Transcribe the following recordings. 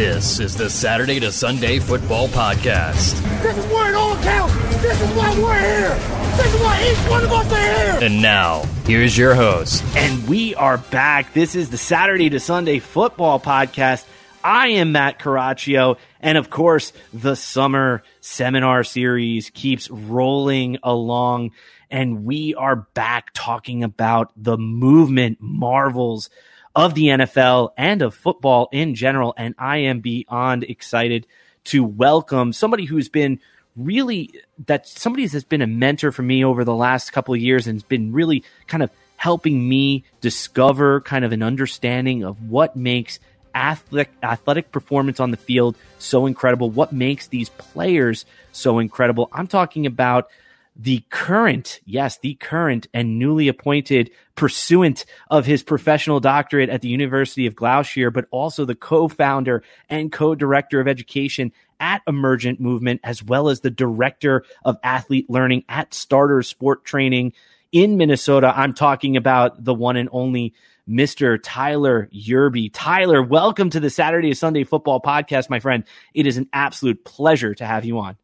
This is the Saturday to Sunday Football Podcast. This is where it all counts. This is why we're here. This is why each one of us are here. And now, here's your host. And we are back. This is the Saturday to Sunday Football Podcast. I am Matt Caraccio. And of course, the summer seminar series keeps rolling along. And we are back talking about the movement marvels of the NFL and of football in general. And I am beyond excited to welcome somebody who's been really that somebody that's been a mentor for me over the last couple of years and has been really kind of helping me discover kind of an understanding of what makes athletic athletic performance on the field so incredible what makes these players so incredible i'm talking about the current, yes, the current and newly appointed pursuant of his professional doctorate at the University of Gloucester, but also the co-founder and co-director of education at Emergent Movement, as well as the director of athlete learning at Starter Sport Training in Minnesota. I'm talking about the one and only Mr. Tyler Yearby. Tyler, welcome to the Saturday to Sunday football podcast, my friend. It is an absolute pleasure to have you on.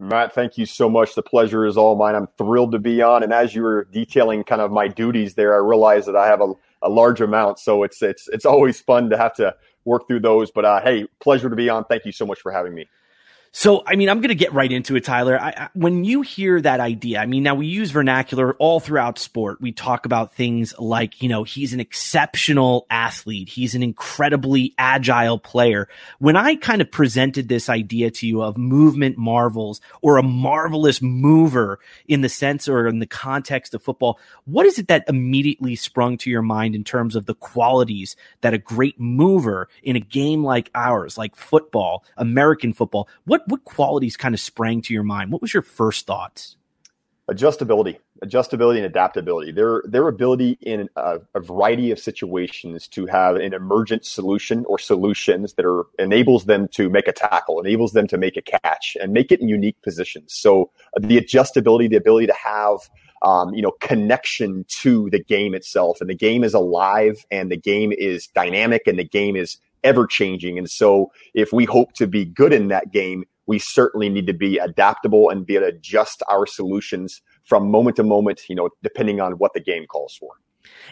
Matt, thank you so much. The pleasure is all mine. I'm thrilled to be on. And as you were detailing kind of my duties there, I realized that I have a, a large amount. So it's it's it's always fun to have to work through those. But uh, hey, pleasure to be on. Thank you so much for having me. So, I mean, I'm going to get right into it, Tyler. I, I, when you hear that idea, I mean, now we use vernacular all throughout sport. We talk about things like, you know, he's an exceptional athlete. He's an incredibly agile player. When I kind of presented this idea to you of movement marvels or a marvelous mover in the sense or in the context of football, what is it that immediately sprung to your mind in terms of the qualities that a great mover in a game like ours, like football, American football, what what what qualities kind of sprang to your mind? What was your first thoughts? Adjustability, adjustability, and adaptability. Their their ability in a, a, variety of situations to have an emergent solution or solutions that are enables them to make a tackle, enables them to make a catch, and make it in unique positions. So uh, the adjustability, the ability to have um, you know, connection to the game itself. And the game is alive and the game is dynamic and the game is ever changing. And so if we hope to be good in that game, we certainly need to be adaptable and be able to adjust our solutions from moment to moment, you know, depending on what the game calls for.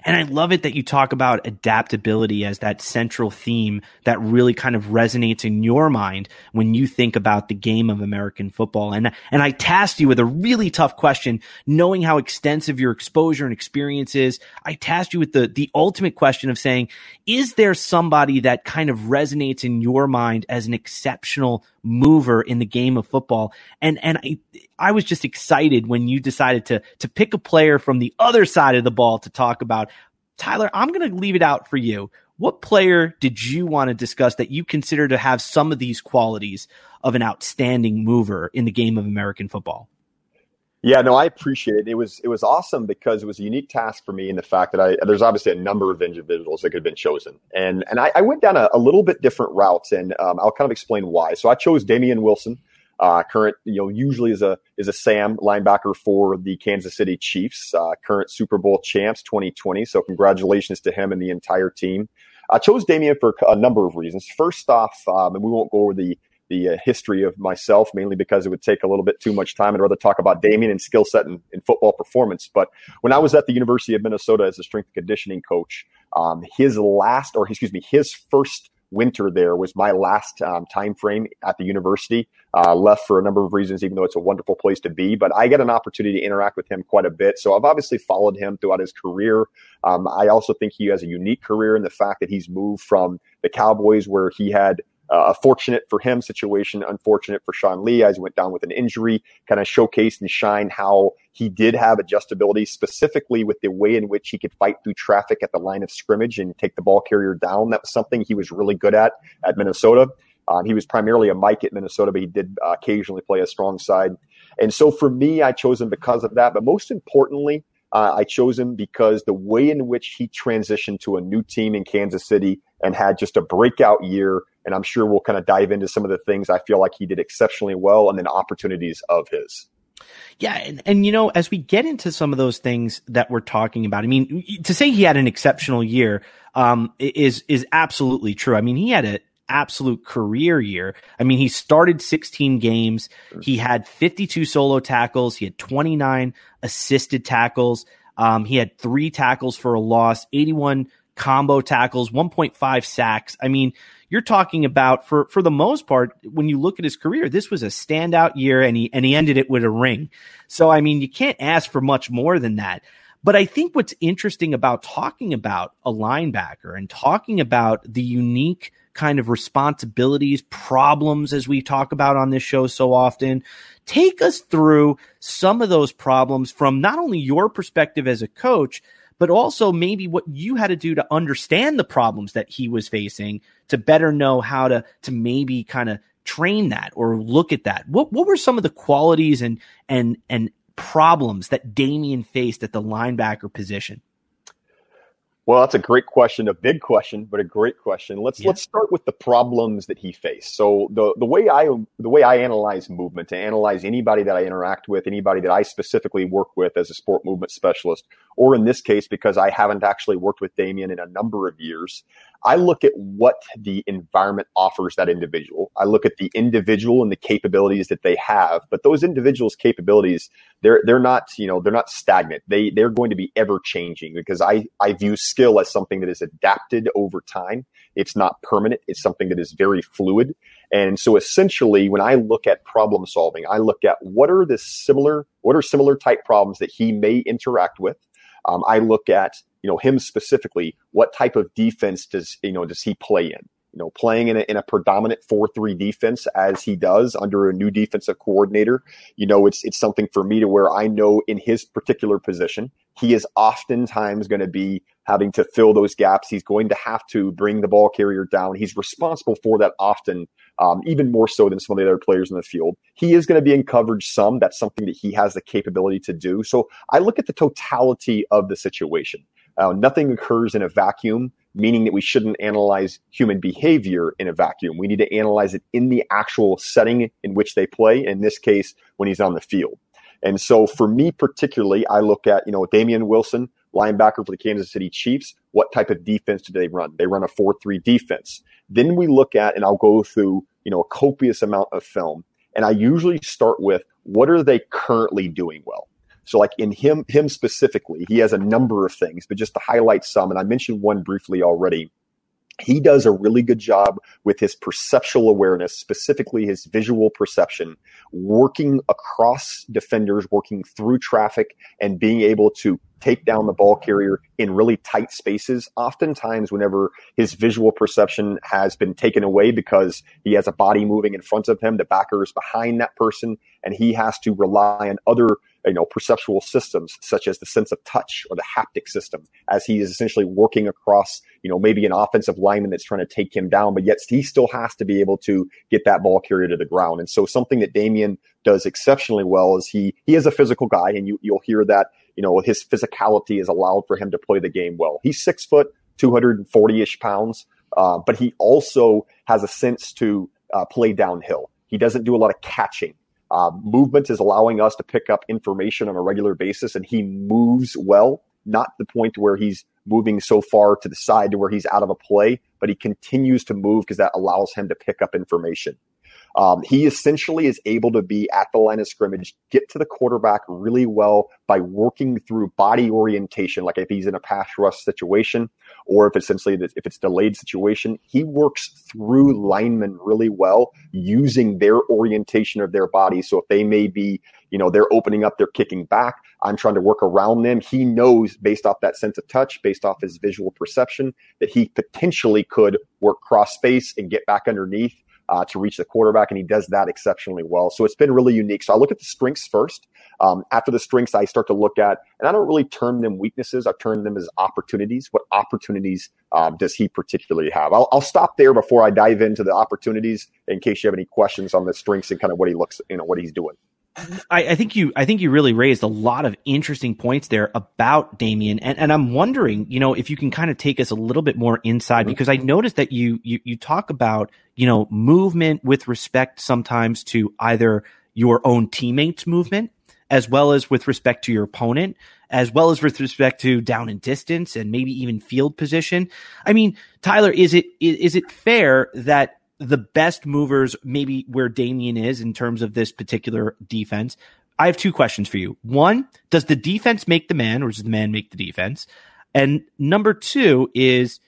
And I love it that you talk about adaptability as that central theme that really kind of resonates in your mind when you think about the game of American football. And, and I tasked you with a really tough question, knowing how extensive your exposure and experience is. I tasked you with the, the ultimate question of saying, is there somebody that kind of resonates in your mind as an exceptional mover in the game of football? And, and I, I was just excited when you decided to, to pick a player from the other side of the ball to talk about. Tyler, I'm going to leave it out for you. What player did you want to discuss that you consider to have some of these qualities of an outstanding mover in the game of American football? Yeah, no, I appreciate it. It was it was awesome because it was a unique task for me in the fact that I there's obviously a number of individuals that could have been chosen, and and I, I went down a, a, little bit different routes, and um, I'll kind of explain why. So I chose Damien Wilson, uh, current you know usually is a is a Sam linebacker for the Kansas City Chiefs, uh, current Super Bowl champs 2020. So congratulations to him and the entire team. I chose Damien for a number of reasons. First off, um, and we won't go over the the uh, history of myself, mainly because it would take a little bit too much time. I'd rather talk about Damien and skill set and, and, football performance. But when I was at the University of Minnesota as a strength conditioning coach, um, his last, or excuse me, his first winter there was my last um, time frame at the university. Uh, left for a number of reasons, even though it's a wonderful place to be. But I get an opportunity to interact with him quite a bit. So I've obviously followed him throughout his career. Um, I also think he has a unique career in the fact that he's moved from the Cowboys, where he had uh, fortunate for him situation, unfortunate for Sean Lee as he went down with an injury, kind of showcase and shine how he did have adjustability, specifically with the way in which he could fight through traffic at the line of scrimmage and take the ball carrier down. That was something he was really good at at Minnesota. Um, he was primarily a Mike at Minnesota, but he did uh, occasionally play a strong side. And so for me, I chose him because of that. But most importantly, uh, I chose him because the way in which he transitioned to a new team in Kansas City and had just a breakout year. And I'm sure we'll kind of dive into some of the things I feel like he did exceptionally well and then opportunities of his. Yeah, and, and you know, as we get into some of those things that we're talking about, I mean, to say he had an exceptional year um, is is absolutely true. I mean, he had an absolute career year. I mean, he started 16 games. He had 52 solo tackles. He had 29 assisted tackles. Um, he had three tackles for a loss, 81 combo tackles, 1.5 sacks. I mean, you're talking about for for the most part when you look at his career this was a standout year and he and he ended it with a ring. So i mean you can't ask for much more than that. But i think what's interesting about talking about a linebacker and talking about the unique kind of responsibilities problems as we talk about on this show so often take us through some of those problems from not only your perspective as a coach but also maybe what you had to do to understand the problems that he was facing to better know how to to maybe kind of train that or look at that. What what were some of the qualities and and and problems that Damien faced at the linebacker position? Well, that's a great question, a big question, but a great question. Let's yeah. let's start with the problems that he faced. So the the way I the way I analyze movement, to analyze anybody that I interact with, anybody that I specifically work with as a sport movement specialist, or in this case because I haven't actually worked with Damien in a number of years, I look at what the environment offers that individual. I look at the individual and the capabilities that they have, but those individuals' capabilities, they're they're not, you know, they're not stagnant. They they're going to be ever changing because I I view skill as something that is adapted over time. It's not permanent. It's something that is very fluid. And so essentially when I look at problem solving, I look at what are the similar what are similar type problems that he may interact with. Um, I look at you know him specifically what type of defense does you know does he play in? You know playing in a, in a predominant 4-3 defense as he does under a new defensive coordinator you know it's it's something for me to where I know in his particular position he is oftentimes going to be having to fill those gaps. He's going to have to bring the ball carrier down. He's responsible for that often um, even more so than some of the other players in the field. He is going to be in coverage some. That's something that he has the capability to do. So I look at the totality of the situation uh, nothing occurs in a vacuum, meaning that we shouldn't analyze human behavior in a vacuum. We need to analyze it in the actual setting in which they play, in this case, when he's on the field. And so for me particularly, I look at, you know, Damien Wilson, linebacker for the Kansas City Chiefs. What type of defense do they run? They run a 4-3 defense. Then we look at, and I'll go through, you know, a copious amount of film. And I usually start with what are they currently doing well? So like in him, him specifically, he has a number of things, but just to highlight some, and I mentioned one briefly already. He does a really good job with his perceptual awareness, specifically his visual perception, working across defenders, working through traffic, and being able to take down the ball carrier in really tight spaces. Oftentimes, whenever his visual perception has been taken away because he has a body moving in front of him, the backer is behind that person, and he has to rely on other you know perceptual systems such as the sense of touch or the haptic system as he is essentially working across you know maybe an offensive lineman that's trying to take him down but yet he still has to be able to get that ball carrier to the ground. And so something that Damien does exceptionally well is he he is a physical guy and you you'll hear that you know his physicality is allowed for him to play the game well. He's six foot 240ish pounds uh, but he also has a sense to uh, play downhill. He doesn't do a lot of catching uh, movement is allowing us to pick up information on a regular basis, and he moves well. Not the point where he's moving so far to the side to where he's out of a play, but he continues to move because that allows him to pick up information. Um, he essentially is able to be at the line of scrimmage, get to the quarterback really well by working through body orientation. Like if he's in a pass rush situation, or if it's essentially if it's delayed situation, he works through linemen really well using their orientation of their body. So if they may be, you know, they're opening up, they're kicking back. I'm trying to work around them. He knows based off that sense of touch, based off his visual perception, that he potentially could work cross space and get back underneath uh, to reach the quarterback, and he does that exceptionally well. So it's been really unique. So I look at the strengths first. Um, after the strengths, I start to look at, and I don't really term them weaknesses. I term them as opportunities. What opportunities um, does he particularly have? I'll, I'll stop there before I dive into the opportunities in case you have any questions on the strengths and kind of what he looks, you know, what he's doing. I, I, think you I think you really raised a lot of interesting points there about Damien, and, and I'm wondering, you know, if you can kind of take us a little bit more inside because I noticed that you you you talk about you know movement with respect sometimes to either your own teammates' movement as well as with respect to your opponent, as well as with respect to down and distance and maybe even field position. I mean, Tyler, is it is it fair that the best movers, maybe where Damien is in terms of this particular defense. I have two questions for you. One, does the defense make the man or does the man make the defense? And number two is,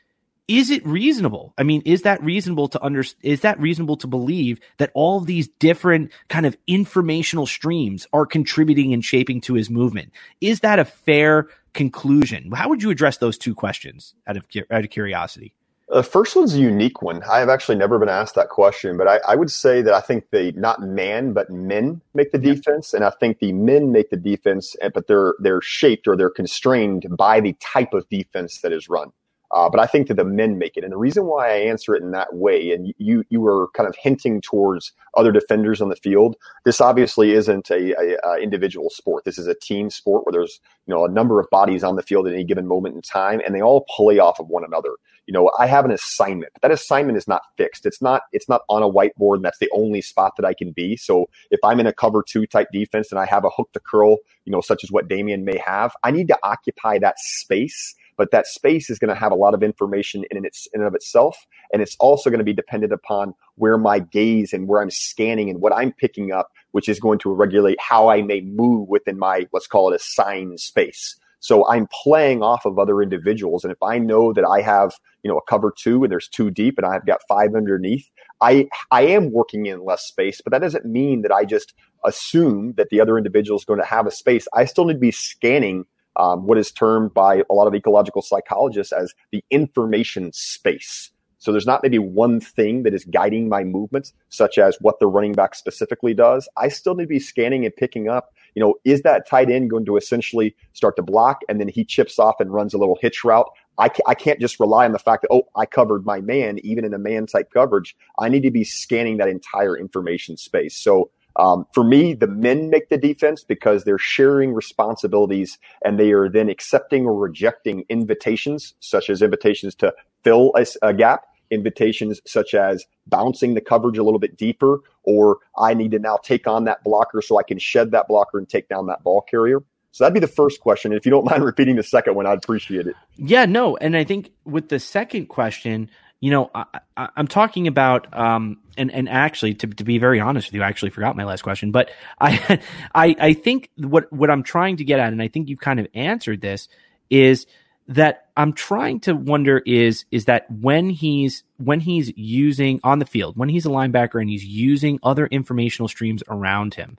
is it reasonable? I mean, is that reasonable to under, is that reasonable to believe that all these different kind of informational streams are contributing and shaping to his movement? Is that a fair conclusion? How would you address those two questions out of, out of curiosity? The first one's a unique one. I have actually never been asked that question, but I, I would say that I think the not man but men make the defense, and I think the men make the defense, but they're they're shaped or they're constrained by the type of defense that is run. Uh, but I think that the men make it, and the reason why I answer it in that way, and you you were kind of hinting towards other defenders on the field. This obviously isn't a, a, a, individual sport. This is a team sport where there's you know a number of bodies on the field at any given moment in time, and they all play off of one another. You know, I have an assignment, but that assignment is not fixed. It's not it's not on a whiteboard, and that's the only spot that I can be. So if I'm in a cover two type defense and I have a hook to curl, you know, such as what Damien may have, I need to occupy that space but that space is going to have a lot of information in, its, in and of itself. And it's also going to be dependent upon where my gaze and where I'm scanning and what I'm picking up, which is going to regulate how I may move within my, let's call it assigned space. So I'm playing off of other individuals. And if I know that I have, you know, a cover two and there's two deep and I've got five underneath, I, I am working in less space, but that doesn't mean that I just assume that the other individual is going to have a space. I still need to be scanning um, what is termed by a lot of ecological psychologists as the information space. So there's not maybe one thing that is guiding my movements, such as what the running back specifically does. I still need to be scanning and picking up, you know, is that tight end going to essentially start to block and then he chips off and runs a little hitch route? I, I can't just rely on the fact that, oh, I covered my man, even in a man type coverage. I need to be scanning that entire information space. So um, for me, the men make the defense because they're sharing responsibilities and they are then accepting or rejecting invitations, such as invitations to fill a, a gap, invitations such as bouncing the coverage a little bit deeper, or I need to now take on that blocker so I can shed that blocker and take down that ball carrier. So that'd be the first question. If you don't mind repeating the second one, I'd appreciate it. Yeah, no. And I think with the second question, you know, I, am talking about, um, and and actually, to, to be very honest with you, I actually forgot my last question, but I, I, I think what what I'm trying to get at, and I think you've kind of answered this, is that I'm trying to wonder is is that when he's when he's using on the field, when he's a linebacker and he's using other informational streams around him,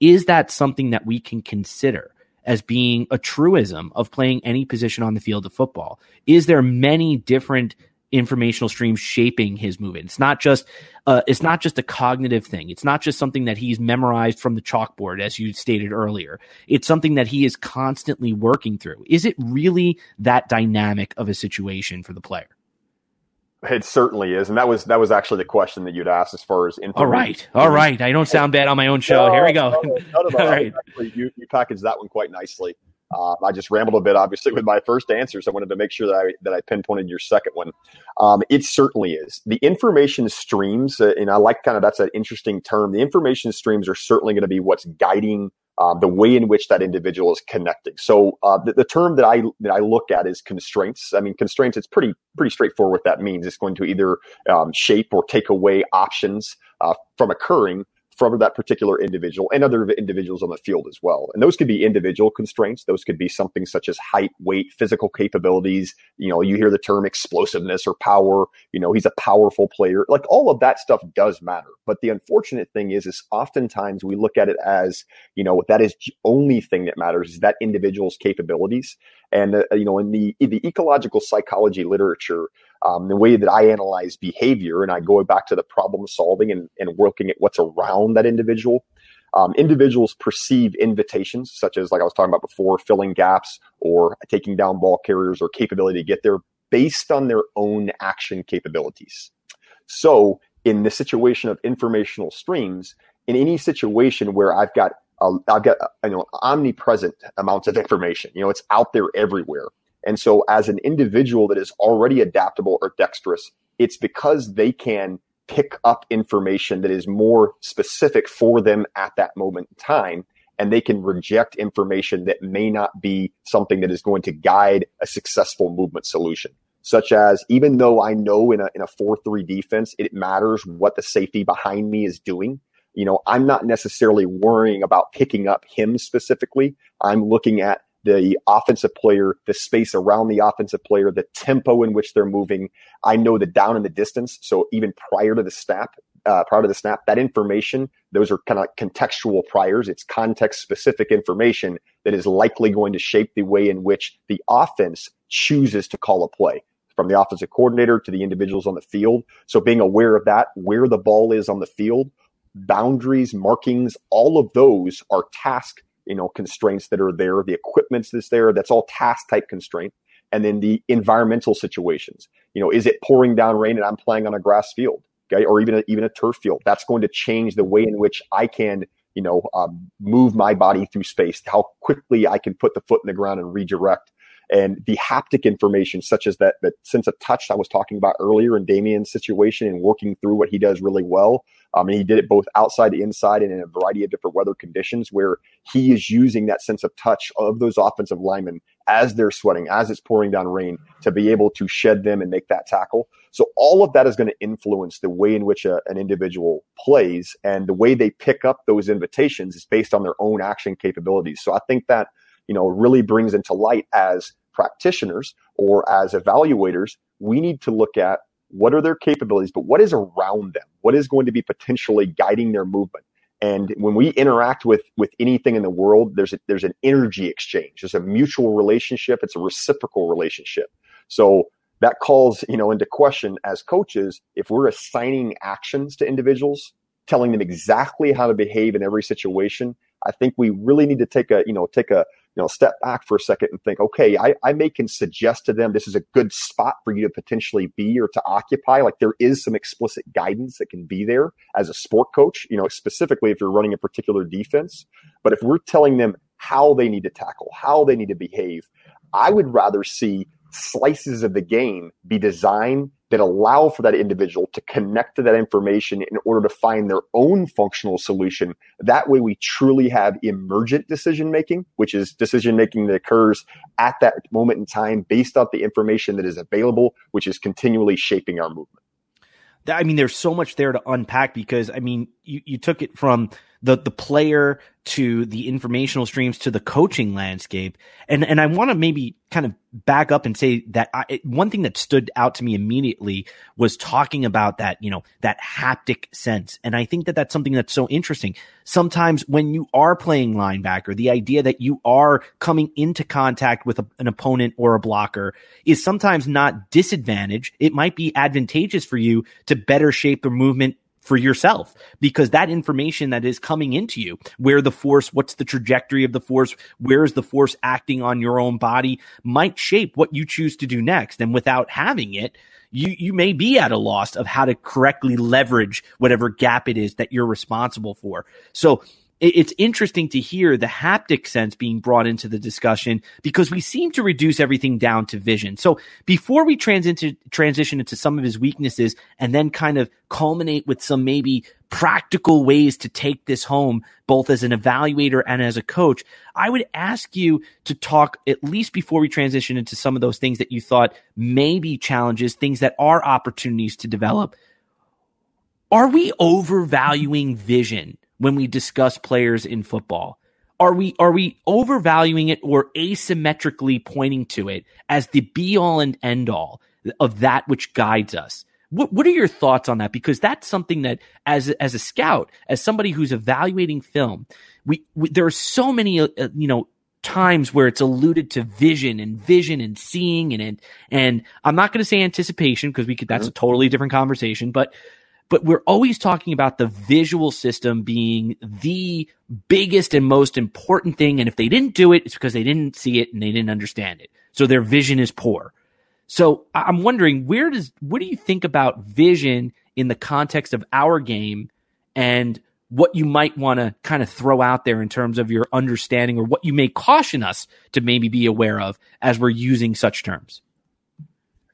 is that something that we can consider? as being a truism of playing any position on the field of football? Is there many different informational stream shaping his movement. It's not just uh, it's not just a cognitive thing. It's not just something that he's memorized from the chalkboard, as you stated earlier. It's something that he is constantly working through. Is it really that dynamic of a situation for the player? It certainly is, and that was that was actually the question that you'd asked as far as All right, all right. I don't sound bad on my own show. No, Here we go. No, no, all right, actually, you you packaged that one quite nicely. Uh, I just rambled a bit, obviously, with my first answer, so I wanted to make sure that I that I pinpointed your second one. Um, it certainly is the information streams, uh, and I like kind of that's an interesting term. The information streams are certainly going to be what's guiding uh, the way in which that individual is connecting. So uh, the, the, term that I that I look at is constraints. I mean, constraints. It's pretty pretty straightforward what that means. It's going to either um, shape or take away options uh, from occurring from that particular individual and other individuals on the field as well. And those could be individual constraints. Those could be something such as height, weight, physical capabilities. You know, you hear the term explosiveness or power. You know, he's a powerful player. Like all of that stuff does matter. But the unfortunate thing is, is oftentimes we look at it as, you know, that is only thing that matters is that individual's capabilities. And, uh, you know, in the, in the ecological psychology literature, um, the way that I analyze behavior and I go back to the problem solving and, and working at what's around that individual. Um, individuals perceive invitations, such as like I was talking about before, filling gaps or taking down ball carriers or capability to get there based on their own action capabilities. So in the situation of informational streams, in any situation where I've got uh, I've got you know omnipresent amounts of information, you know, it's out there everywhere. And so, as an individual that is already adaptable or dexterous, it's because they can pick up information that is more specific for them at that moment in time. And they can reject information that may not be something that is going to guide a successful movement solution. such as even though I know in a, in a 4 3 defense, it matters what the safety behind me is doing. You know, I'm not necessarily worrying about picking up him specifically. I'm looking at the offensive player, the space around the offensive player, the tempo in which they're moving. I know the down and the distance. So even prior to the snap, uh, prior to the snap, that information, those are kind of contextual priors. It's context specific information that is likely going to shape the way in which the offense chooses to call a play from the offensive coordinator to the individuals on the field. So being aware of that, where the ball is on the field, boundaries, markings, all of those are task, you know, constraints that are there. The equipment that's there, that's all task type constraint. And then the environmental situations. You know, is it pouring down rain and I'm playing on a grass field? Okay. Or even a, even a turf field. That's going to change the way in which I can, you know, um, move my body through space, how quickly I can put the foot in the ground and redirect and the haptic information, such as that, that sense of touch I was talking about earlier in Damien's situation and working through what he does really well. Um, and he did it both outside inside and in a variety of different weather conditions where he is using that sense of touch of those offensive linemen as they're sweating, as it's pouring down rain to be able to shed them and make that tackle. So all of that is going to influence the way in which a, an individual plays and the way they pick up those invitations is based on their own action capabilities. So I think that you know, really brings into light as practitioners or as evaluators, we need to look at what are their capabilities, but what is around them? What is going to be potentially guiding their movement? And when we interact with with anything in the world, there's a, there's an energy exchange. There's a mutual relationship. It's a reciprocal relationship. So that calls you know into question as coaches if we're assigning actions to individuals, telling them exactly how to behave in every situation. I think we really need to take a you know take a you know, step back for a second and think, okay, I, I may can suggest to them this is a good spot for you to potentially be or to occupy. Like there is some explicit guidance that can be there as a sport coach, you know, specifically if you're running a particular defense. But if we're telling them how they need to tackle, how they need to behave, I would rather see slices of the game be designed that allow for that individual to connect to that information in order to find their own functional solution. That way we truly have emergent decision making, which is decision making that occurs at that moment in time based off the information that is available, which is continually shaping our movement. I mean, there's so much there to unpack because I mean, you, you took it from the the player to the informational streams to the coaching landscape. And and I want to maybe kind of back up and say that I, one thing that stood out to me immediately was talking about that, you know, that haptic sense. And I think that that's something that's so interesting. Sometimes when you are playing linebacker, the idea that you are coming into contact with a, an opponent or a blocker is sometimes not disadvantage. It might be advantageous for you to better shape the movement for yourself because that information that is coming into you, where the force, what's the trajectory of the force, where is the force acting on your own body might shape what you choose to do next. And without having it, you, you may be at a loss of how to correctly leverage whatever gap it is that you're responsible for. So it's interesting to hear the haptic sense being brought into the discussion because we seem to reduce everything down to vision. So before we transition transition into some of his weaknesses and then kind of culminate with some maybe practical ways to take this home, both as an evaluator and as a coach, I would ask you to talk at least before we transition into some of those things that you thought may be challenges, things that are opportunities to develop. Are we overvaluing vision? When we discuss players in football? Are we are we overvaluing it or asymmetrically pointing to it as the be all and end all of that which guides us? What, what are your thoughts on that? Because that's something that, as as a scout, as somebody who's evaluating film, we, we there are so many uh, uh you know times where it's alluded to vision and vision and seeing and and, and I'm not going to say anticipation because we could that's a totally different conversation, but but we're always talking about the visual system being the biggest and most important thing. And if they didn't do it, it's because they didn't see it and they didn't understand it. So their vision is poor. So I'm wondering where does, what do you think about vision in the context of our game and what you might want to kind of throw out there in terms of your understanding or what you may caution us to maybe be aware of as we're using such terms?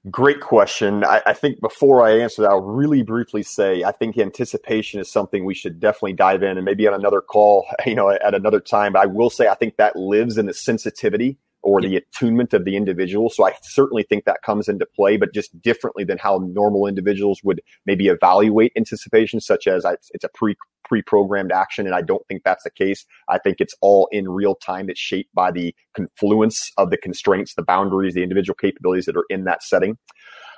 Great question. I, I, think before I answer that, I'll really briefly say I think anticipation is something we should definitely dive in and maybe on another call, you know, at another time. But I will say I think that lives in the sensitivity or the attunement of the individual. So I certainly think that comes into play, but just differently than how normal individuals would maybe evaluate anticipation, such as it's a pre pre-programmed action. And I don't think that's the case. I think it's all in real time. It's shaped by the confluence of the constraints, the boundaries, the individual capabilities that are in that setting.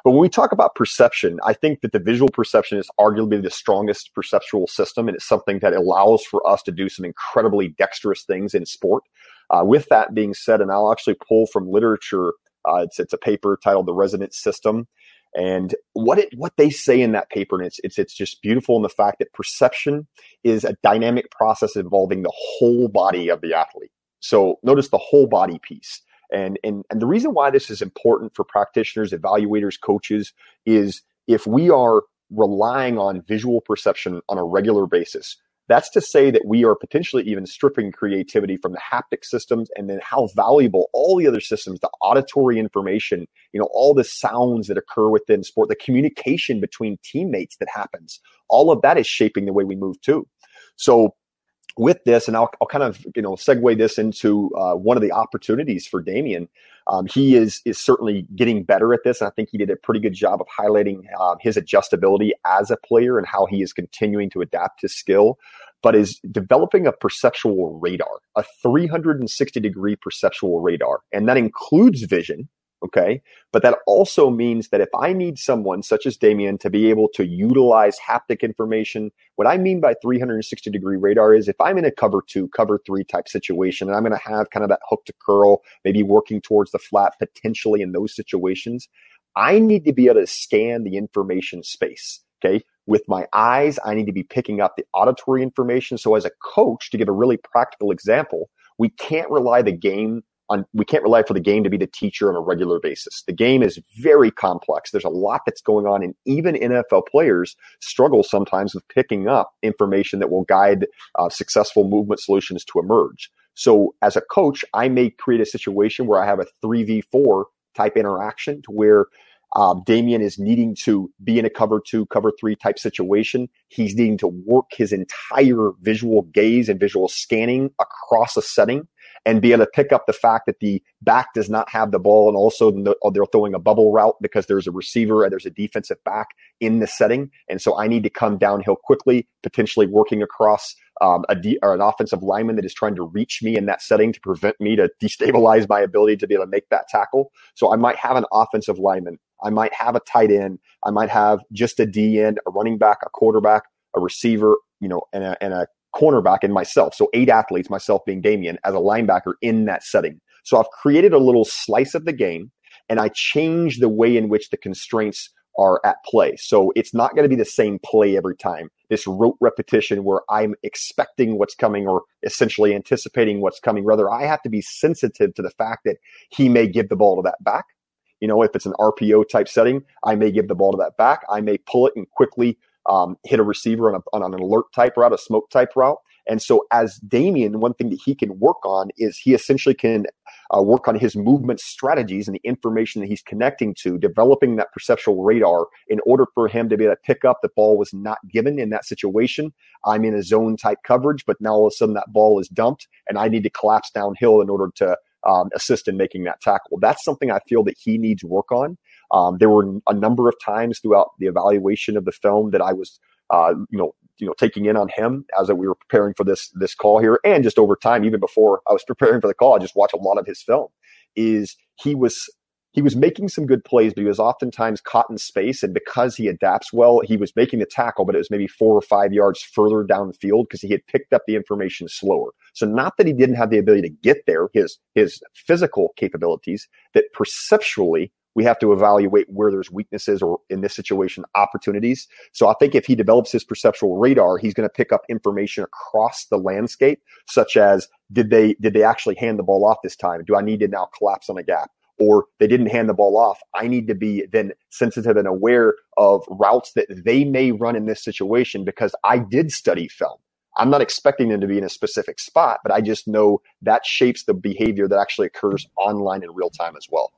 But when we talk about perception, I think that the visual perception is arguably the strongest perceptual system, and it's something that allows for us to do some incredibly dexterous things in sport. Uh, with that being said, and I'll actually pull from literature, uh, it's, it's a paper titled The Resonance System. And what it what they say in that paper, and it's it's it's just beautiful in the fact that perception is a dynamic process involving the whole body of the athlete. So notice the whole body piece. And, and, and the reason why this is important for practitioners, evaluators, coaches is if we are relying on visual perception on a regular basis, that's to say that we are potentially even stripping creativity from the haptic systems and then how valuable all the other systems, the auditory information, you know, all the sounds that occur within sport, the communication between teammates that happens, all of that is shaping the way we move too. So with this, and I'll, I'll kind of you know segue this into uh, one of the opportunities for Damien. Um, he is is certainly getting better at this, and I think he did a pretty good job of highlighting uh, his adjustability as a player and how he is continuing to adapt his skill. But is developing a perceptual radar, a 360 degree perceptual radar, and that includes vision, Okay. But that also means that if I need someone such as Damien to be able to utilize haptic information, what I mean by 360 degree radar is if I'm in a cover two, cover three type situation, and I'm going to have kind of that hook to curl, maybe working towards the flat potentially in those situations, I need to be able to scan the information space. Okay. With my eyes, I need to be picking up the auditory information. So as a coach, to give a really practical example, we can't rely the game on, we can't rely for the game to be the teacher on a regular basis. The game is very complex. There's a lot that's going on, and even NFL players struggle sometimes with picking up information that will guide uh, successful movement solutions to emerge. So, as a coach, I may create a situation where I have a 3v4 type interaction to where um, Damien is needing to be in a cover two, cover three type situation. He's needing to work his entire visual gaze and visual scanning across a setting and be able to pick up the fact that the back does not have the ball and also they're throwing a bubble route because there's a receiver and there's a defensive back in the setting. And so I need to come downhill quickly, potentially working across um, or an offensive lineman that is trying to reach me in that setting to prevent me to destabilize my ability to be able to make that tackle. So I might have an offensive lineman. I might have a tight end. I might have just a D end, a running back, a quarterback, a receiver, you know, and a, and a cornerback and myself. So eight athletes, myself being Damien, as a linebacker in that setting. So I've created a little slice of the game and I change the way in which the constraints are at play. So it's not going to be the same play every time. This rote repetition where I'm expecting what's coming or essentially anticipating what's coming. Rather, I have to be sensitive to the fact that he may give the ball to that back. You know, if it's an RPO type setting, I may give the ball to that back. I may pull it and quickly um, hit a receiver on, a, on an alert type route, a smoke type route. And so, as Damien, one thing that he can work on is he essentially can uh, work on his movement strategies and the information that he's connecting to, developing that perceptual radar in order for him to be able to pick up the ball was not given in that situation. I'm in a zone type coverage, but now all of a sudden that ball is dumped and I need to collapse downhill in order to um, assist in making that tackle. That's something I feel that he needs work on. Um, there were a number of times throughout the evaluation of the film that I was, uh, you know, you know, taking in on him as we were preparing for this this call here, and just over time, even before I was preparing for the call, I just watched a lot of his film. Is he was he was making some good plays, but he was oftentimes caught in space. And because he adapts well, he was making the tackle, but it was maybe four or five yards further down the field because he had picked up the information slower. So not that he didn't have the ability to get there, his his physical capabilities, that perceptually we have to evaluate where there's weaknesses or in this situation opportunities. So i think if he develops his perceptual radar he's going to pick up information across the landscape such as did they did they actually hand the ball off this time? Do i need to now collapse on a gap? Or they didn't hand the ball off. I need to be then sensitive and aware of routes that they may run in this situation because i did study film. I'm not expecting them to be in a specific spot, but I just know that shapes the behavior that actually occurs online in real time as well.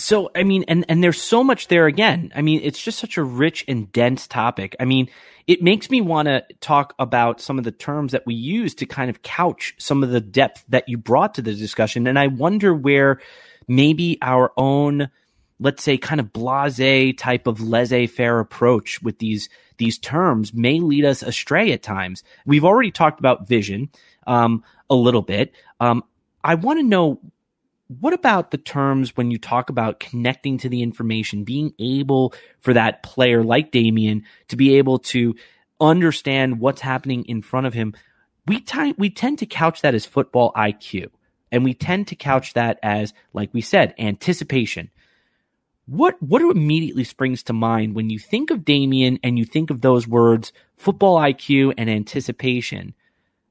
So, I mean, and, and there's so much there again. I mean, it's just such a rich and dense topic. I mean, it makes me want to talk about some of the terms that we use to kind of couch some of the depth that you brought to the discussion. And I wonder where maybe our own, let's say, kind of blase type of laissez faire approach with these, these terms may lead us astray at times. We've already talked about vision um, a little bit. Um, I want to know what about the terms when you talk about connecting to the information, being able for that player like Damien to be able to understand what's happening in front of him? We, t- we tend to couch that as football IQ. And we tend to couch that as, like we said, anticipation. What what immediately springs to mind when you think of Damien and you think of those words, football IQ and anticipation?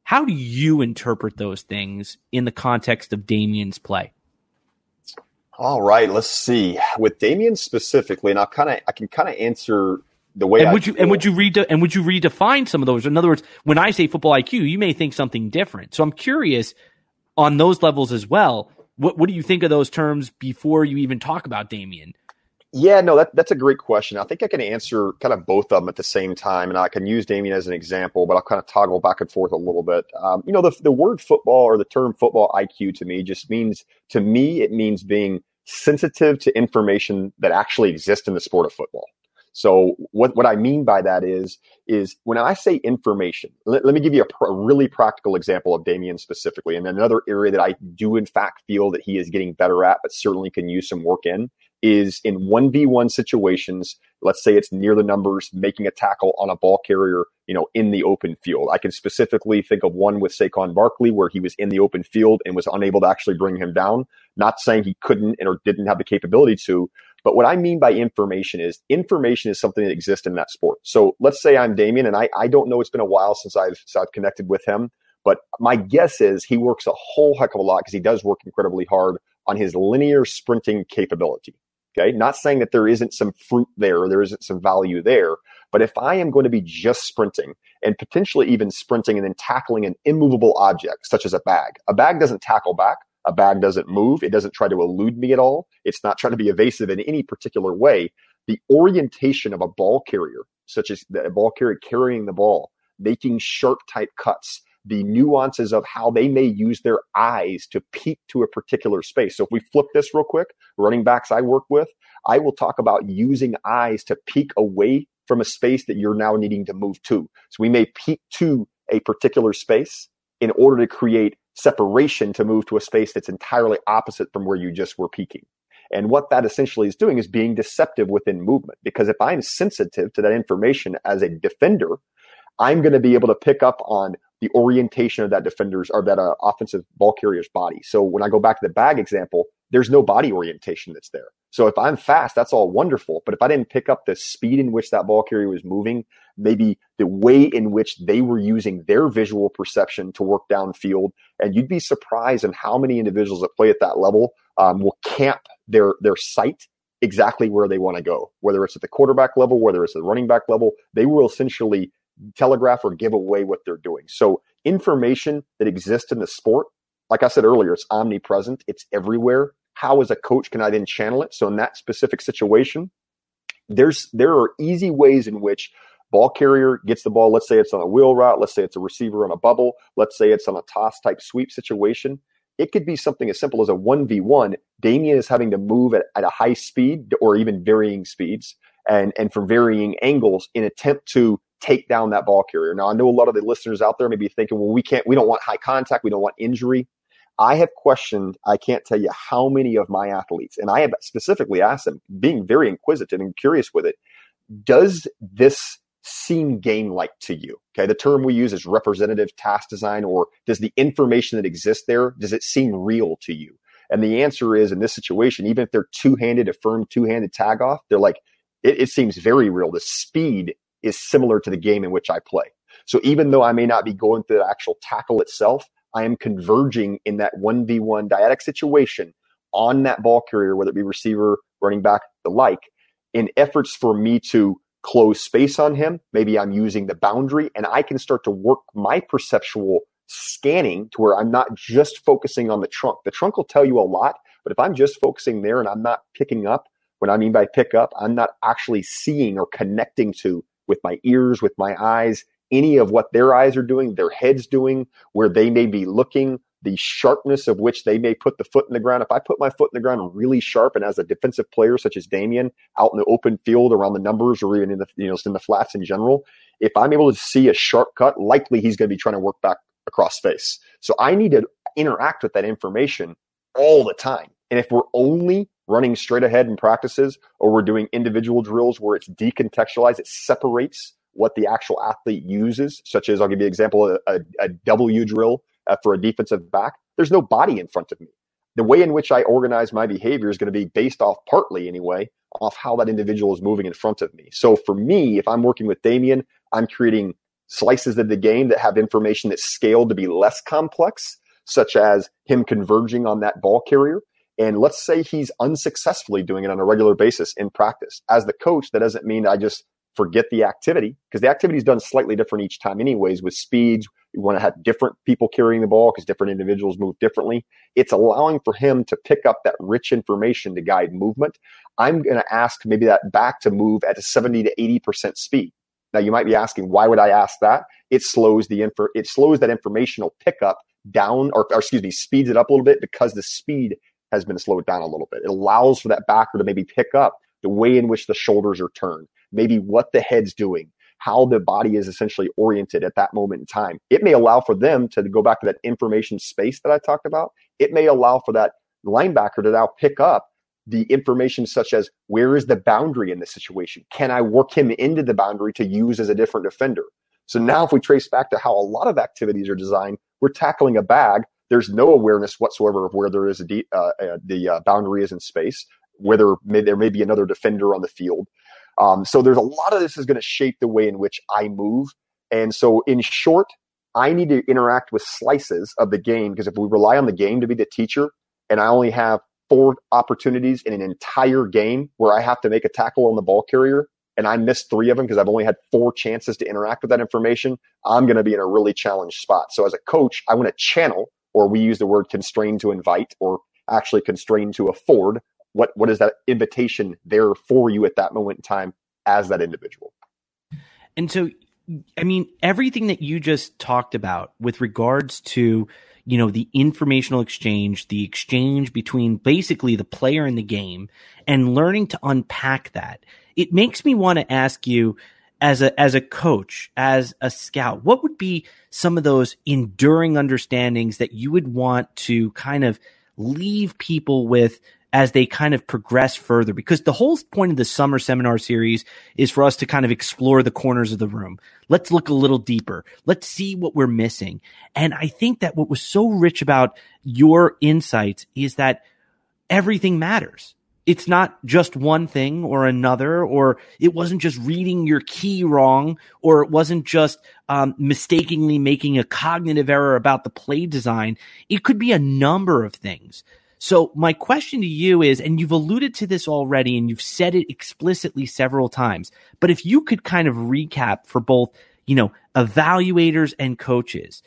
How do you interpret those things in the context of Damien's play? All right, let's see. With Damien specifically, and I kind of I can kind of answer the way. And I would you feel. and would you read and would you redefine some of those? In other words, when I say football IQ, you may think something different. So I'm curious on those levels as well. What what do you think of those terms before you even talk about Damien? Yeah, no, that, that's a great question. I think I can answer kind of both of them at the same time, and I can use Damien as an example, but I'll kind of toggle back and forth a little bit. Um, you know, the, the word football or the term football IQ to me just means, to me, it means being sensitive to information that actually exists in the sport of football. So what, what I mean by that is, is when I say information, let, let me give you a, pr- a really practical example of Damien specifically. And another area that I do in fact feel that he is getting better at, but certainly can use some work in is in 1v1 situations. Let's say it's near the numbers, making a tackle on a ball carrier, you know, in the open field. I can specifically think of one with Saquon Barkley where he was in the open field and was unable to actually bring him down. Not saying he couldn't or didn't have the capability to, but what I mean by information is information is something that exists in that sport. So let's say I'm Damien and I, I don't know, it's been a while since I've, since I've connected with him, but my guess is he works a whole heck of a lot because he does work incredibly hard on his linear sprinting capability. Okay. Not saying that there isn't some fruit there there isn't some value there. But if I am going to be just sprinting and potentially even sprinting and then tackling an immovable object, such as a bag, a bag doesn't tackle back. A bag doesn't move. It doesn't try to elude me at all. It's not trying to be evasive in any particular way. The orientation of a ball carrier, such as the ball carrier carrying the ball, making sharp type cuts, the nuances of how they may use their eyes to peek to a particular space. So if we flip this real quick, running backs I work with, I will talk about using eyes to peek away from a space that you're now needing to move to. So we may peek to a particular space in order to create separation to move to a space that's entirely opposite from where you just were peeking. And what that essentially is doing is being deceptive within movement. Because if I'm sensitive to that information as a defender, I'm going to be able to pick up on the orientation of that defender's or that uh, offensive ball carrier's body. So when I go back to the bag example, there's no body orientation that's there. So if I'm fast, that's all wonderful. But if I didn't pick up the speed in which that ball carrier was moving, maybe the way in which they were using their visual perception to work downfield, and you'd be surprised in how many individuals that play at that level um, will camp their their sight exactly where they want to go. Whether it's at the quarterback level, whether it's at the running back level, they will essentially telegraph or give away what they're doing. So information that exists in the sport, like I said earlier, it's omnipresent, it's everywhere. How as a coach can I then channel it? So in that specific situation, there's there are easy ways in which ball carrier gets the ball. Let's say it's on a wheel route. Let's say it's a receiver on a bubble. Let's say it's on a toss type sweep situation. It could be something as simple as a 1v1. Damien is having to move at, at a high speed or even varying speeds and, and from varying angles in attempt to take down that ball carrier. Now, I know a lot of the listeners out there may be thinking, well, we can't, we don't want high contact. We don't want injury. I have questioned, I can't tell you how many of my athletes, and I have specifically asked them, being very inquisitive and curious with it, does this seem game like to you? Okay. The term we use is representative task design, or does the information that exists there, does it seem real to you? And the answer is in this situation, even if they're two handed, a firm two handed tag off, they're like, it, it seems very real. The speed is similar to the game in which I play. So even though I may not be going through the actual tackle itself, I am converging in that 1v1 dyadic situation on that ball carrier, whether it be receiver, running back, the like, in efforts for me to close space on him. Maybe I'm using the boundary and I can start to work my perceptual scanning to where I'm not just focusing on the trunk. The trunk will tell you a lot, But if I'm just focusing there and I'm not picking up, what I mean by pick up, I'm not actually seeing or connecting to with my ears, with my eyes, any of what their eyes are doing, their heads doing, where they may be looking, the sharpness of which they may put the foot in the ground. If I put my foot in the ground really sharp, and as a defensive player such as Damien, out in the open field around the numbers or even in the you know in the flats in general, if I'm able to see a sharp cut, likely he's going to be trying to work back across space. So I need to interact with that information all the time. And if we're only running straight ahead in practices or we're doing individual drills where it's decontextualized, it separates what the actual athlete uses, such as I'll give you an example, a, W drill uh, for a defensive back. There's no body in front of me. The way in which I organize my behavior is going to be based off partly anyway, off how that individual is moving in front of me. So for me, if I'm working with Damien, I'm creating slices of the game that have information that's scaled to be less complex, such as him converging on that ball carrier. And let's say he's unsuccessfully doing it on a regular basis in practice. As the coach, that doesn't mean I just forget the activity because the activity is done slightly different each time anyways with speeds. You want to have different people carrying the ball because different individuals move differently. It's allowing for him to pick up that rich information to guide movement. I'm going to ask maybe that back to move at a 70 to 80% speed. Now you might be asking why would i ask that? It slows the info it slows that informational pickup down or, or excuse me speeds it up a little bit because the speed has been slowed down a little bit. It allows for that backer to maybe pick up the way in which the shoulders are turned maybe what the head's doing, how the body is essentially oriented at that moment in time. It may allow for them to go back to that information space that I talked about. It may allow for that linebacker to now pick up the information such as where is the boundary in this situation? Can I work him into the boundary to use as a different defender? So now if we trace back to how a lot of activities are designed, we're tackling a bag. There's no awareness whatsoever of where there is de- uh, uh, the uh, boundary is in space, whether may, there may be another defender on the field. Um, so there's a lot of this is going to shape the way in which I move. And so in short, I need to interact with slices of the game because if we rely on the game to be the teacher and I only have four opportunities in an entire game where I have to make a tackle on the ball carrier and I miss three of them because I've only had four chances to interact with that information, I'm going to be in a really challenged spot. So as a coach, I want to channel, or we use the word constrain to invite, or actually constrain to afford what what is that invitation there for you at that moment in time as that individual? And so i mean everything that you just talked about with regards to you know the informational exchange the exchange between basically the player and the game and learning to unpack that it makes me want to ask you as a as a coach as a scout what would be some of those enduring understandings that you would want to kind of leave people with as they kind of progress further because the whole point of the summer seminar series is for us to kind of explore the corners of the room. Let's look a little deeper. Let's see what we're missing. And I think that what was so rich about your insights is that everything matters. It's not just one thing or another, or it wasn't just reading your key wrong, or it wasn't just um, mistakenly making a cognitive error about the play design. It could be a number of things. So my question to you is, and you've alluded to this already and you've said it explicitly several times, but if you could kind of recap for both, you know, evaluators and coaches,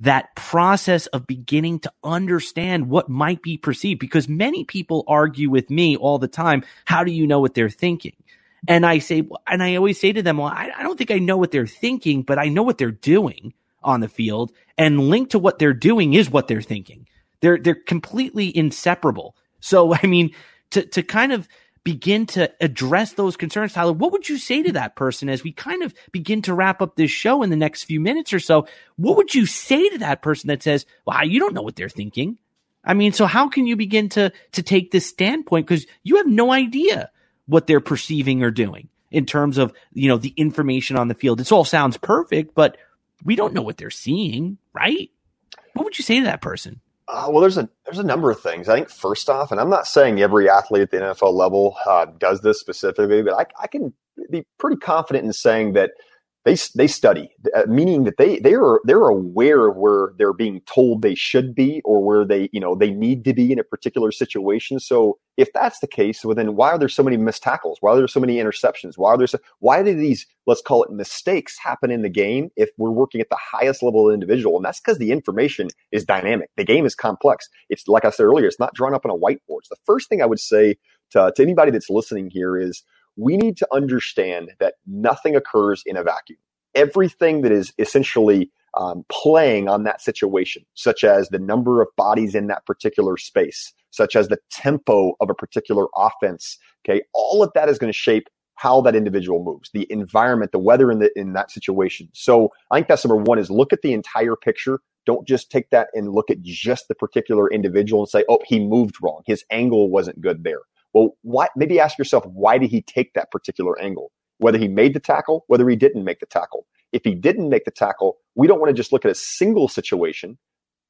that process of beginning to understand what might be perceived, because many people argue with me all the time. How do you know what they're thinking? And I say, and I always say to them, well, I, I don't think I know what they're thinking, but I know what they're doing on the field and linked to what they're doing is what they're thinking. They're they're completely inseparable. So I mean, to to kind of begin to address those concerns, Tyler, what would you say to that person as we kind of begin to wrap up this show in the next few minutes or so? What would you say to that person that says, "Wow, you don't know what they're thinking"? I mean, so how can you begin to to take this standpoint because you have no idea what they're perceiving or doing in terms of you know the information on the field? This all sounds perfect, but we don't know what they're seeing, right? What would you say to that person? Uh, well, there's a there's a number of things. I think first off, and I'm not saying every athlete at the NFL level uh, does this specifically, but I, I can be pretty confident in saying that they they study, uh, meaning that they they are they're aware of where they're being told they should be or where they you know they need to be in a particular situation. So if that's the case, well then why are there so many missed tackles? Why are there so many interceptions? Why are there so, why do these let's call it mistakes happen in the game if we're working at the highest level of individual? And that's because the information is dynamic. The game is complex. It's like I said earlier, it's not drawn up on a whiteboard. So the first thing I would say to, to anybody that's listening here is we need to understand that nothing occurs in a vacuum. Everything that is essentially um, playing on that situation, such as the number of bodies in that particular space, such as the tempo of a particular offense, okay, all of that is going to shape how that individual moves, the environment, the weather in the in that situation. So I think that's number one is look at the entire picture. Don't just take that and look at just the particular individual and say, oh, he moved wrong. His angle wasn't good there. Well, why, maybe ask yourself, why did he take that particular angle? Whether he made the tackle, whether he didn't make the tackle. If he didn't make the tackle, we don't want to just look at a single situation.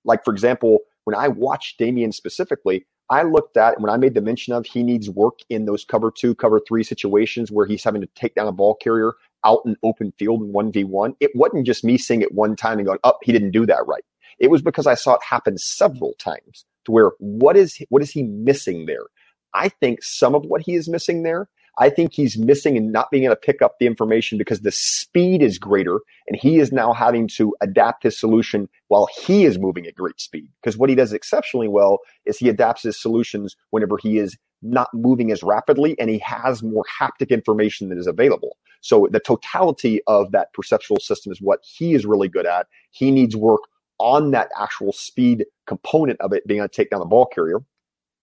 Like, for example, when I watched Damien specifically, I looked at when I made the mention of he needs work in those cover two, cover three situations where he's having to take down a ball carrier out in open field in 1v1. It wasn't just me seeing it one time and going, up, oh, he didn't do that right. It was because I saw it happen several times to where what is what is he missing there? I think some of what he is missing there, I think he's missing and not being able to pick up the information because the speed is greater and he is now having to adapt his solution while he is moving at great speed. Because what he does exceptionally well is he adapts his solutions whenever he is not moving as rapidly and he has more haptic information that is available. So the totality of that perceptual system is what he is really good at. He needs work on that actual speed component of it being able to take down the ball carrier.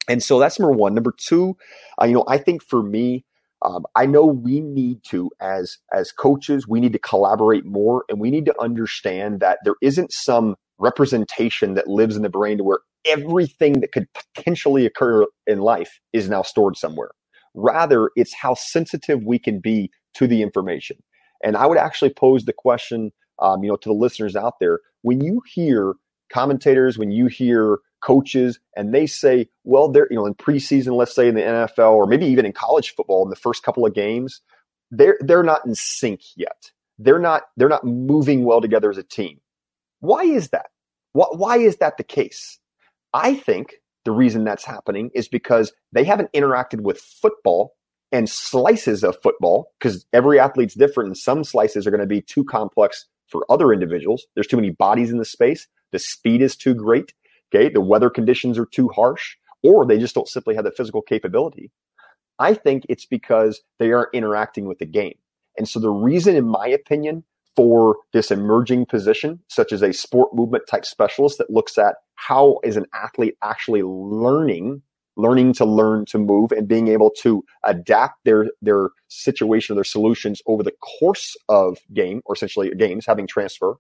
And so that's number one. Number two, uh, you know, I think for me, um, I know we need to, as as coaches, we need to collaborate more, and we need to understand that there isn't some representation that lives in the brain to where everything that could potentially occur in life is now stored somewhere. Rather, it's how sensitive we can be to the information. And I would actually pose the question, um, you know, to the listeners out there: when you hear commentators, when you hear coaches and they say, well, they're, you know, in preseason, let's say in the NFL or maybe even in college football in the first couple of games, they're, they're not in sync yet. They're not, they're not moving well together as a team. Why is that? Why, why is that the case? I think the reason that's happening is because they haven't interacted with football and slices of football because every athlete's different and some slices are going to be too complex for other individuals. There's too many bodies in the space. The speed is too great. Okay. The weather conditions are too harsh, or they just don't simply have the physical capability. I think it's because they aren't interacting with the game. And so the reason, in my opinion, for this emerging position, such as a sport movement type specialist that looks at how is an athlete actually learning, learning to learn to move and being able to adapt their, their situation, or their solutions over the course of game or essentially games having transfer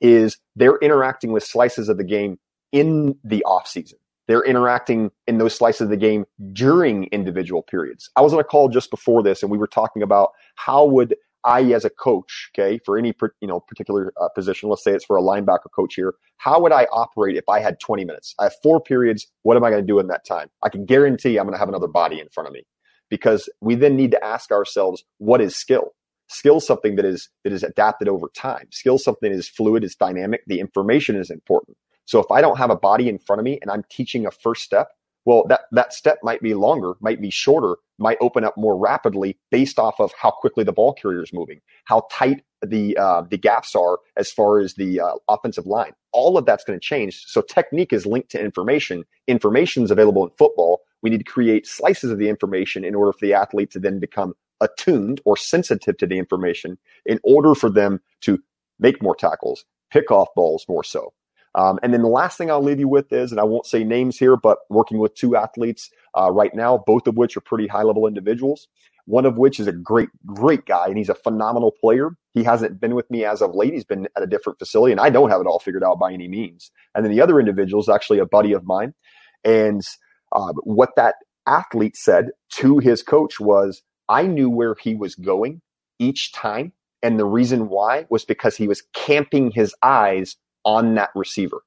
is they're interacting with slices of the game in the off season. They're interacting in those slices of the game during individual periods. I was on a call just before this, and we were talking about how would I, as a coach, okay, for any you know particular uh, position, let's say it's for a linebacker coach here, how would I operate if I had 20 minutes? I have four periods. What am I going to do in that time? I can guarantee I'm going to have another body in front of me, because we then need to ask ourselves, what is skill? Skill something that is that is adapted over time. Skill something is fluid, is dynamic. The information is important. So if I don't have a body in front of me and I'm teaching a first step, well, that, that step might be longer, might be shorter, might open up more rapidly based off of how quickly the ball carrier is moving, how tight the uh, the gaps are as far as the uh, offensive line. All of that's going to change. So technique is linked to information. Information is available in football. We need to create slices of the information in order for the athlete to then become attuned or sensitive to the information in order for them to make more tackles, pick off balls more so. Um, and then the last thing I'll leave you with is, and I won't say names here, but working with two athletes uh, right now, both of which are pretty high level individuals. One of which is a great, great guy, and he's a phenomenal player. He hasn't been with me as of late. He's been at a different facility, and I don't have it all figured out by any means. And then the other individual is actually a buddy of mine. And uh, what that athlete said to his coach was, I knew where he was going each time. And the reason why was because he was camping his eyes on that receiver.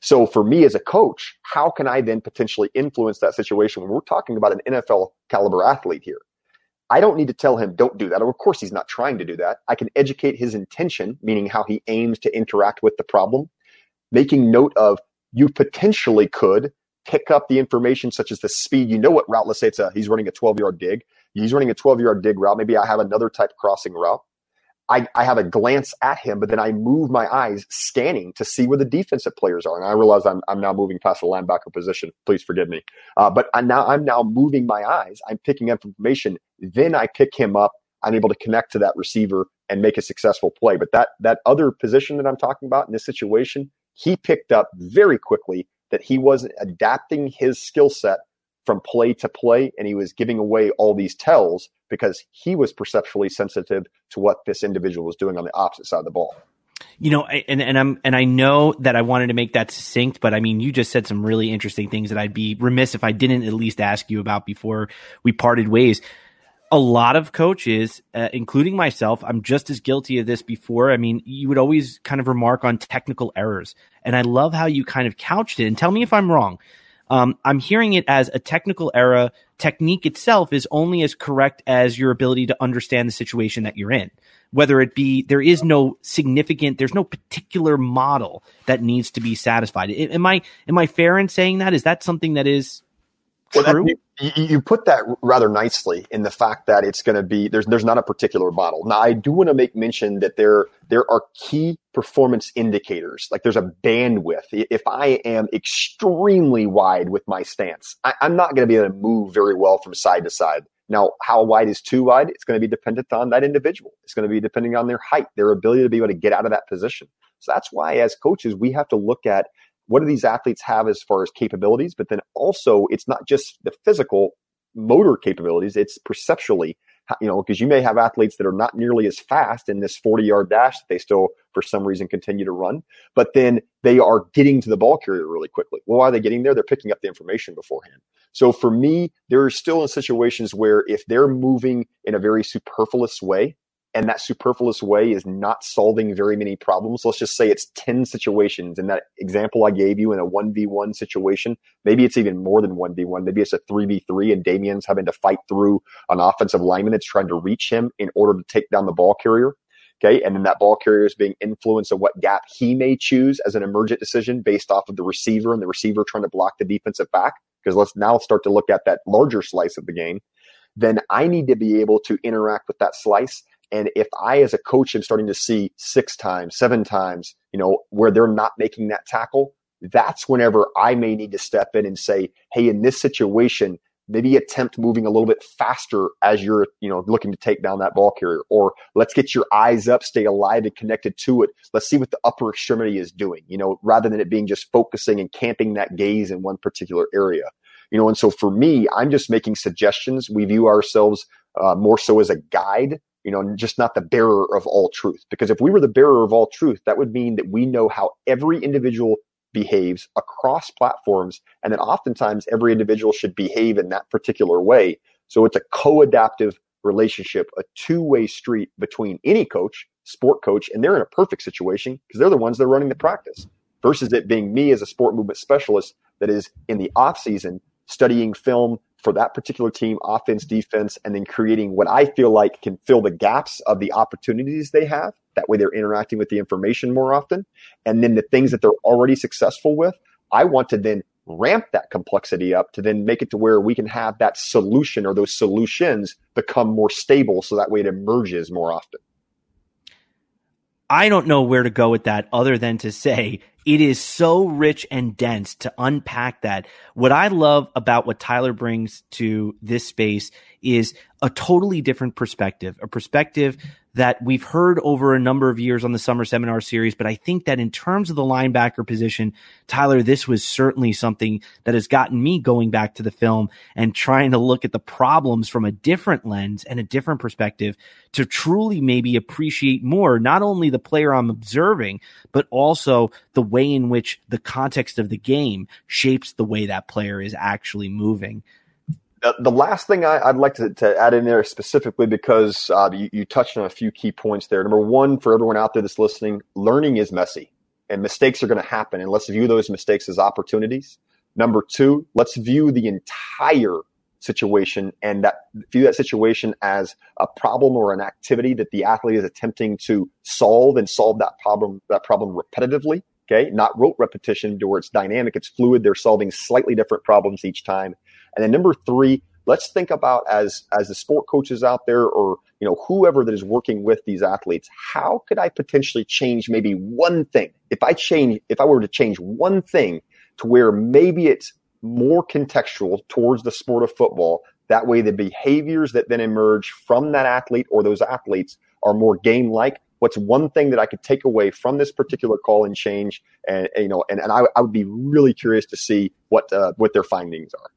So for me as a coach, how can I then potentially influence that situation when we're talking about an NFL caliber athlete here? I don't need to tell him, don't do that. Of course, he's not trying to do that. I can educate his intention, meaning how he aims to interact with the problem, making note of you potentially could pick up the information such as the speed. You know what route, let's say it's a, he's running a 12 yard dig. He's running a 12 yard dig route. Maybe I have another type crossing route. I, I have a glance at him, but then I move my eyes scanning to see where the defensive players are. And I realize I'm, I'm now moving past the linebacker position. Please forgive me. Uh, but I now, I'm now moving my eyes. I'm picking up information. Then I pick him up. I'm able to connect to that receiver and make a successful play. But that, that other position that I'm talking about in this situation, he picked up very quickly that he wasn't adapting his skill set from play to play and he was giving away all these tells because he was perceptually sensitive to what this individual was doing on the opposite side of the ball. You know, and and I'm and I know that I wanted to make that succinct, but I mean, you just said some really interesting things that I'd be remiss if I didn't at least ask you about before we parted ways. A lot of coaches, uh, including myself, I'm just as guilty of this before. I mean, you would always kind of remark on technical errors, and I love how you kind of couched it. And tell me if I'm wrong. Um, I'm hearing it as a technical error. Technique itself is only as correct as your ability to understand the situation that you're in. Whether it be, there is no significant, there's no particular model that needs to be satisfied. Am I, am I fair in saying that? Is that something that is well, true? That, you, you, put that rather nicely in the fact that it's going to be there's there's not a particular model. Now, I do want to make mention that there there are key performance indicators. Like there's a bandwidth. If I am extremely wide with my stance, I, I'm not going to be able to move very well from side to side. Now, how wide is too wide? It's going to be dependent on that individual. It's going to be depending on their height, their ability to be able to get out of that position. So that's why, as coaches, we have to look at what do these athletes have as far as capabilities? But then also, it's not just the physical motor capabilities, it's perceptually, you know, because you may have athletes that are not nearly as fast in this 40 yard dash that they still, for some reason, continue to run, but then they are getting to the ball carrier really quickly. Well, why are they getting there? They're picking up the information beforehand. So for me, there are still in situations where if they're moving in a very superfluous way, and that superfluous way is not solving very many problems. Let's just say it's 10 situations. In that example I gave you in a 1v1 situation, maybe it's even more than 1v1. Maybe it's a 3v3 and Damien's having to fight through an offensive lineman that's trying to reach him in order to take down the ball carrier. Okay. And then that ball carrier is being influenced of what gap he may choose as an emergent decision based off of the receiver and the receiver trying to block the defensive back. Because let's now start to look at that larger slice of the game. Then I need to be able to interact with that slice and if I, as a coach, am starting to see six times, seven times, you know, where they're not making that tackle, that's whenever I may need to step in and say, hey, in this situation, maybe attempt moving a little bit faster as you're, you know, looking to take down that ball carrier. Or let's get your eyes up, stay alive and connected to it. Let's see what the upper extremity is doing, you know, rather than it being just focusing and camping that gaze in one particular area. You know, and so for me, I'm just making suggestions. We view ourselves uh, more so as a guide you know, just not the bearer of all truth. Because if we were the bearer of all truth, that would mean that we know how every individual behaves across platforms, and that oftentimes every individual should behave in that particular way. So it's a co adaptive relationship, a two way street between any coach, sport coach, and they're in a perfect situation because they're the ones that are running the practice versus it being me as a sport movement specialist that is in the off season studying film, for that particular team, offense, defense, and then creating what I feel like can fill the gaps of the opportunities they have. That way they're interacting with the information more often. And then the things that they're already successful with, I want to then ramp that complexity up to then make it to where we can have that solution or those solutions become more stable so that way it emerges more often. I don't know where to go with that other than to say it is so rich and dense to unpack that. What I love about what Tyler brings to this space is a totally different perspective, a perspective that we've heard over a number of years on the summer seminar series. But I think that in terms of the linebacker position, Tyler, this was certainly something that has gotten me going back to the film and trying to look at the problems from a different lens and a different perspective to truly maybe appreciate more, not only the player I'm observing, but also the way in which the context of the game shapes the way that player is actually moving the last thing I, would like to, to, add in there specifically because uh, you, you, touched on a few key points there. Number one, for everyone out there that's listening, learning is messy and mistakes are going to happen. And let's view those mistakes as opportunities. Number two, let's view the entire situation and that view that situation as a problem or an activity that the athlete is attempting to solve and solve that problem that problem repetitively okay not rote repetition where it's dynamic it's fluid they're solving slightly different problems each time and then number three let's think about as as the sport coaches out there or you know whoever that is working with these athletes how could i potentially change maybe one thing if i change if i were to change one thing to where maybe it's more contextual towards the sport of football. That way, the behaviors that then emerge from that athlete or those athletes are more game like. What's one thing that I could take away from this particular call and change? And, you know, and, and I, I would be really curious to see what uh, what their findings are.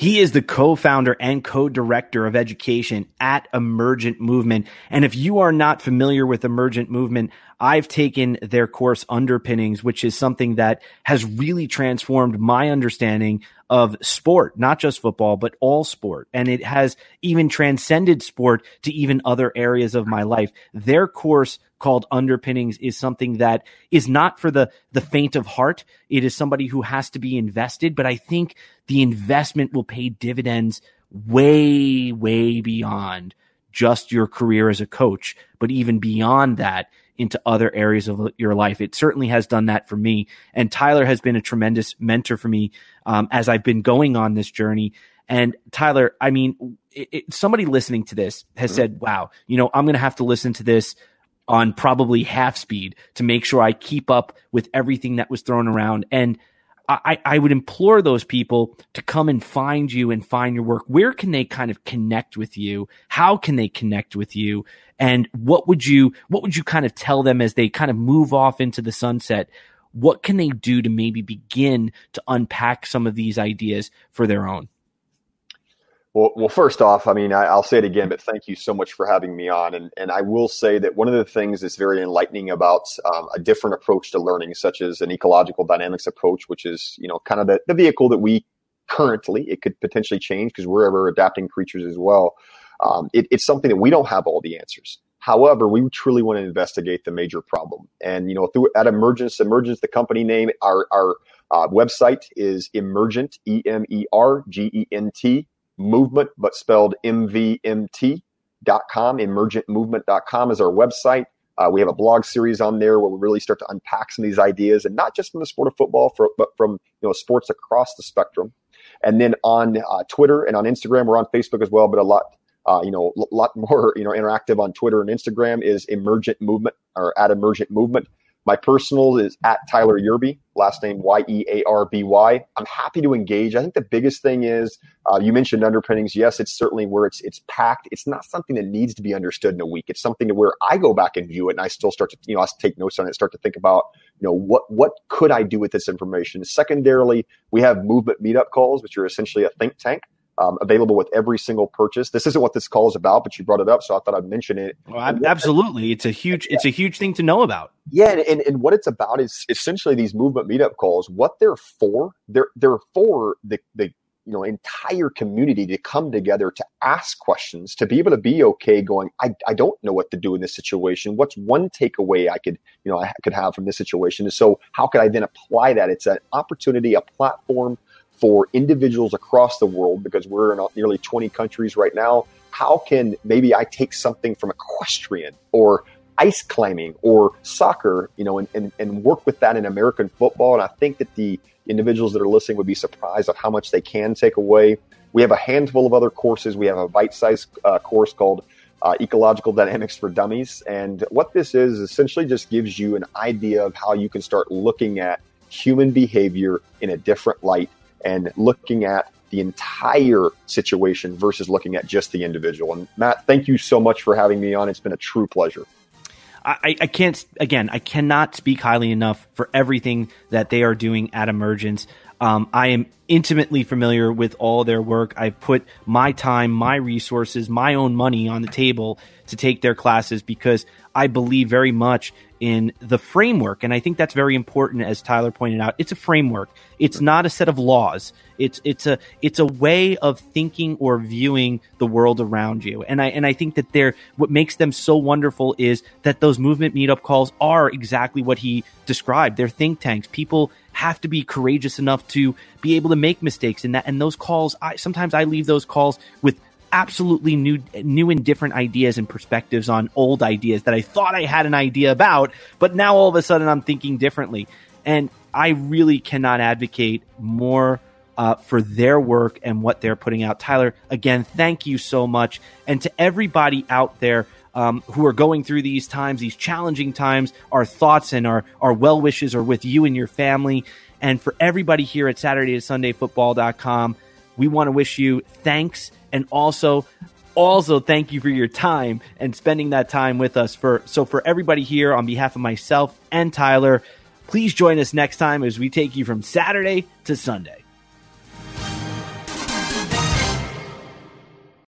He is the co-founder and co-director of education at Emergent Movement. And if you are not familiar with Emergent Movement, I've taken their course underpinnings, which is something that has really transformed my understanding of sport, not just football, but all sport. And it has even transcended sport to even other areas of my life. Their course called underpinnings is something that is not for the the faint of heart it is somebody who has to be invested but i think the investment will pay dividends way way beyond just your career as a coach but even beyond that into other areas of your life it certainly has done that for me and tyler has been a tremendous mentor for me um, as i've been going on this journey and tyler i mean it, it, somebody listening to this has mm-hmm. said wow you know i'm going to have to listen to this on probably half speed to make sure I keep up with everything that was thrown around. And I, I would implore those people to come and find you and find your work. Where can they kind of connect with you? How can they connect with you? And what would you what would you kind of tell them as they kind of move off into the sunset? What can they do to maybe begin to unpack some of these ideas for their own? Well, well, first off, I mean, I, will say it again, but thank you so much for having me on. And, and I will say that one of the things that's very enlightening about um, a different approach to learning, such as an ecological dynamics approach, which is, you know, kind of the, the vehicle that we currently, it could potentially change because we're ever adapting creatures as well. Um, it, it's something that we don't have all the answers. However, we truly want to investigate the major problem. And, you know, through at Emergence, Emergence, the company name, our, our uh, website is Emergent, E M E R G E N T movement, but spelled MVMT dot MVMT.com. Emergentmovement.com is our website. Uh, we have a blog series on there where we really start to unpack some of these ideas, and not just from the sport of football, for, but from you know sports across the spectrum. And then on uh, Twitter and on Instagram, we're on Facebook as well, but a lot, uh, you know, a lot more, you know, interactive on Twitter and Instagram is Emergent Movement or at Emergent Movement. My personal is at Tyler Yearby, last name Y E A R B Y. I'm happy to engage. I think the biggest thing is uh, you mentioned underpinnings. Yes, it's certainly where it's it's packed. It's not something that needs to be understood in a week. It's something to where I go back and view it, and I still start to you know I take notes on it, start to think about you know what what could I do with this information. Secondarily, we have movement meetup calls, which are essentially a think tank um, available with every single purchase. This isn't what this call is about, but you brought it up, so I thought I'd mention it. Well, absolutely, it's a huge it's a huge thing to know about. Yeah, and, and, and what it's about is essentially these movement meetup calls. What they're for, they're they're for the the you know entire community to come together to ask questions to be able to be okay going I, I don't know what to do in this situation what's one takeaway i could you know i could have from this situation and so how could i then apply that it's an opportunity a platform for individuals across the world, because we're in nearly 20 countries right now, how can maybe I take something from equestrian or ice climbing or soccer, you know, and, and, and work with that in American football? And I think that the individuals that are listening would be surprised at how much they can take away. We have a handful of other courses. We have a bite-sized uh, course called uh, Ecological Dynamics for Dummies. And what this is essentially just gives you an idea of how you can start looking at human behavior in a different light and looking at the entire situation versus looking at just the individual. And Matt, thank you so much for having me on. It's been a true pleasure. I, I can't, again, I cannot speak highly enough for everything that they are doing at Emergence. Um, I am intimately familiar with all their work. I've put my time, my resources, my own money on the table to take their classes because I believe very much in the framework. And I think that's very important, as Tyler pointed out. It's a framework. It's not a set of laws. It's it's a it's a way of thinking or viewing the world around you. And I and I think that they're what makes them so wonderful is that those movement meetup calls are exactly what he described. They're think tanks. People have to be courageous enough to be able to make mistakes in that and those calls I sometimes I leave those calls with absolutely new new and different ideas and perspectives on old ideas that I thought I had an idea about, but now all of a sudden I'm thinking differently. And I really cannot advocate more uh, for their work and what they're putting out. Tyler, again, thank you so much. And to everybody out there um, who are going through these times, these challenging times, our thoughts and our, our well wishes are with you and your family. And for everybody here at Saturday to Sunday Football.com, we want to wish you thanks and also also thank you for your time and spending that time with us. For so for everybody here on behalf of myself and Tyler please join us next time as we take you from Saturday to Sunday